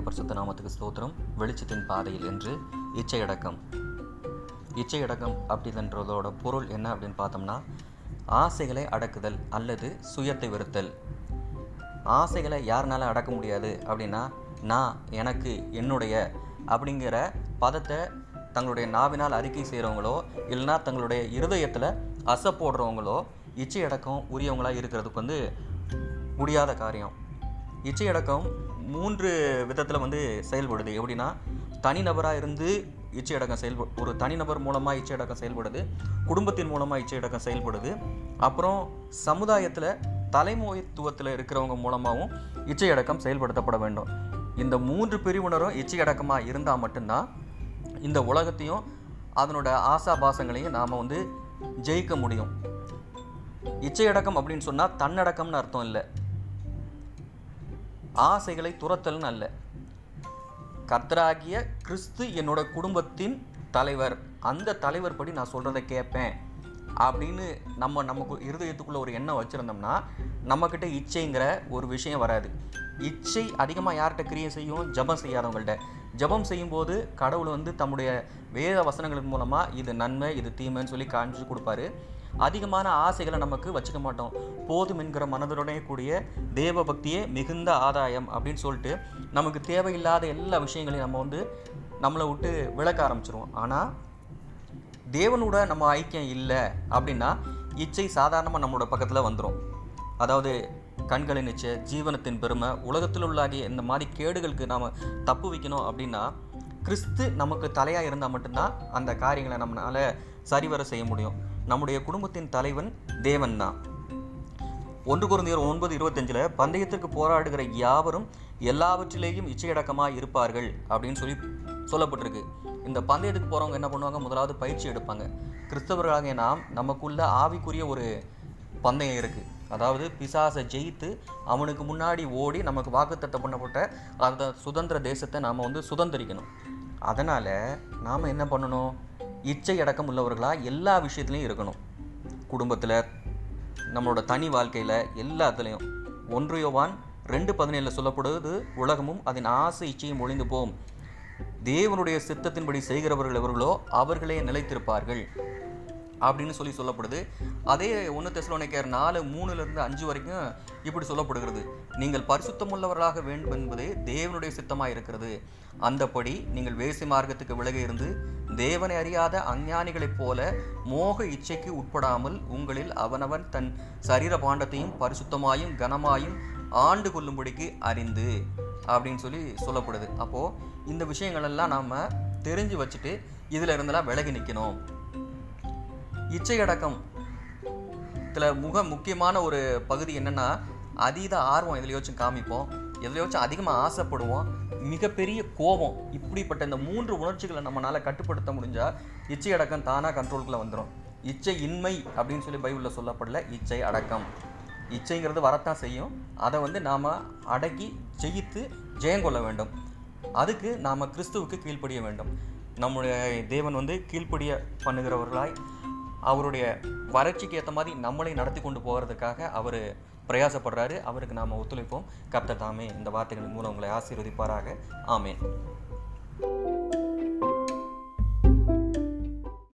கர்த்தருடைய பரிசுத்த நாமத்துக்கு ஸ்தோத்திரம். வெளிச்சத்தின் பாதையில் என்று இச்சையடக்கம். இச்சையடக்கம் அப்படின்றதோட பொருள் என்ன அப்படின்னு பார்த்தோம்னா ஆசைகளை அடக்குதல் அல்லது சுயத்தை வெறுத்தல். ஆசைகளை யாருனால அடக்க முடியாது அப்படின்னா நான் எனக்கு என்னுடைய அப்படிங்கிற பதத்தை தங்களுடைய நாவினால் அறிக்கை செய்கிறவங்களோ இல்லைன்னா தங்களுடைய இருதயத்தில் அசை போடுறவங்களோ இச்சையடக்கம் உரியவங்களாக இருக்கிறதுக்கு வந்து முடியாத காரியம். இச்சையடக்கம் மூன்று விதத்தில் வந்து செயல்படுது. எப்படின்னா தனிநபராக இருந்து இச்சையடக்கம் செயல்படு செயல்ப ஒரு தனிநபர் மூலமாக இச்சையடக்கம் செயல்படுது குடும்பத்தின் மூலமாக இச்சையடக்கம் செயல்படுது. அப்புறம் சமுதாயத்தில் தலைமுறைத்துவத்தில் இருக்கிறவங்க மூலமாகவும் இச்சையடக்கம் செயல்படுத்தப்பட வேண்டும். இந்த மூன்று பிரிவினரும் இச்சையடக்கமாக இருந்தால் மட்டும்தான் இந்த உலகத்தையும் அதனோட ஆசாபாசங்களையும் நாம் வந்து ஜெயிக்க முடியும். இச்சையடக்கம் அப்படின்னு சொன்னால் தன்னடக்கம்னு அர்த்தம் இல்லை. ஆசைகளை துரத்தல்னு அல்ல. கர்த்தராகிய கிறிஸ்து என்னோட குடும்பத்தின் தலைவர். அந்த தலைவர் படி நான் சொல்கிறத கேட்பேன் அப்படின்னு நம்ம நமக்கு இருதயத்துக்குள்ளே ஒரு எண்ணம் வச்சுருந்தோம்னா நம்மக்கிட்ட இச்சைங்கிற ஒரு விஷயம் வராது. இச்சை அதிகமாக யார்கிட்ட கிரியை செய்யும்? ஜபம் செய்யாதவங்கள்ட்ட. ஜபம் செய்யும்போது கடவுள் வந்து தம்முடைய வேத வசனங்களின் மூலமாக இது நன்மை இது தீமைன்னு சொல்லி காமிச்சு கொடுப்பாரு. அதிகமான ஆசைகளை நமக்கு வச்சுக்க மாட்டோம். போதும் என்கிற மனதுடனே கூடிய தேவ பக்தியே மிகுந்த ஆதாயம் அப்படின்னு சொல்லிட்டு நமக்கு தேவையில்லாத எல்லா விஷயங்களையும் நம்ம வந்து நம்மளை விட்டு விளக்க ஆரம்பிச்சிருவோம். ஆனால் தேவனோட நம்ம ஐக்கியம் இல்லை அப்படின்னா இச்சை சாதாரணமாக நம்மளோட பக்கத்தில் வந்துடும் அதாவது கண்களின் இச்சை ஜீவனத்தின் பெருமை உலகத்தில் உள்ளாகிய இந்த மாதிரி கேடுகளுக்கு நாம் தப்பு வைக்கணும் அப்படின்னா கிறிஸ்து நமக்கு தலையாக இருந்தால் மட்டும்தான் அந்த காரியங்களை நம்மளால் சரிவர செய்ய முடியும். நம்முடைய குடும்பத்தின் தலைவன் தேவன் தான். ஒன்று குருந்தியர் ஒன்பது இருபத்தஞ்சில் பந்தயத்திற்கு போராடுகிற யாவரும் எல்லாவற்றிலேயும் இச்சையடக்கமாக இருப்பார்கள் அப்படின்னு சொல்லி சொல்லப்பட்டிருக்கு. இந்த பந்தயத்துக்கு போகிறவங்க என்ன பண்ணுவாங்க? முதலாவது பயிற்சி எடுப்பாங்க. கிறிஸ்தவர்களாக நாம் நமக்குள்ள ஆவிக்குரிய ஒரு பந்தயம் இருக்குது அதாவது பிசாசை ஜெயித்து அவனுக்கு முன்னாடி ஓடி நமக்கு வாக்குத்தத்தம் பண்ணப்பட்ட அந்த சுதந்திர தேசத்தை நாம் வந்து சுதந்திரிக்கணும். அதனால் நாம் என்ன பண்ணணும்? இச்சை அடக்கம் உள்ளவர்களாக எல்லா விஷயத்துலையும் இருக்கணும். குடும்பத்தில் நம்மளோட தனி வாழ்க்கையில் எல்லாத்துலேயும் ஒன்று யோவான் ரெண்டு பதினேழில் சொல்லப்படுவது உலகமும் அதன் ஆசை இச்சையும் ஒழிந்து போம். தேவனுடைய சித்தத்தின்படி செய்கிறவர்கள் எவர்களோ அவர்களே நிலைத்திருப்பார்கள். அப்படின்னு சொல்லி சொல்லப்படுது. அதே ஒன்று தெசலோனிக்கர் நாலு மூணுலேருந்து அஞ்சு வரைக்கும் இப்படி சொல்லப்படுகிறது. நீங்கள் பரிசுத்தமுள்ளவர்களாக வேண்டும் என்பதே தேவனுடைய சித்தமாக இருக்கிறது. அந்தப்படி நீங்கள் வேசி மார்க்கத்துக்கு விலகி இருந்து தேவனை அறியாத அஞ்ஞானிகளைப் போல மோக இச்சைக்கு உட்படாமல் உங்களில் அவனவன் தன் சரீர பாண்டத்தையும் பரிசுத்தமாயும் கனமாயும் ஆண்டு கொள்ளும்படிக்கு அறிந்து அப்படின்னு சொல்லி சொல்லப்படுது. அப்போது இந்த விஷயங்களெல்லாம் நாம் தெரிஞ்சு வச்சுட்டு இதில் இருந்தெல்லாம் விலகி நிற்கணும் இச்சையடக்கம் இதில் முக முக்கியமான ஒரு பகுதி என்னென்னா அதீத ஆர்வம் எதுலையோச்சும் காமிப்போம் எதுலையோச்சும் அதிகமாக ஆசைப்படுவோம் மிகப்பெரிய கோபம் இப்படிப்பட்ட இந்த மூன்று உணர்ச்சிகளை நம்மளால் கட்டுப்படுத்த முடிஞ்சால் இச்சை அடக்கம் தானாக கண்ட்ரோலுக்குள்ளே வந்துடும் இச்சை இன்மை அப்படின்னு சொல்லி பைபிளில் சொல்லப்படல இச்சை அடக்கம். இச்சைங்கிறது வரத்தான் செய்யும். அதை வந்து நாம் அடக்கி ஜெயித்து ஜெயங்கொள்ள வேண்டும். அதுக்கு நாம் கிறிஸ்துவுக்கு கீழ்ப்படிய வேண்டும். நம்முடைய தேவன் வந்து கீழ்ப்படிய பண்ணுகிறவர்களாய் அவருடைய வறட்சிக்கு ஏற்ற மாதிரி நம்மளை நடத்தி கொண்டு போகிறதுக்காக அவர் பிரயாசப்படுறாரு. அவருக்கு நாம் ஒத்துழைப்போம். கர்த்தர் தாமே இந்த வார்த்தைகளின் மூலம் உங்களை ஆசீர்வதிப்பாராக. ஆமேன்.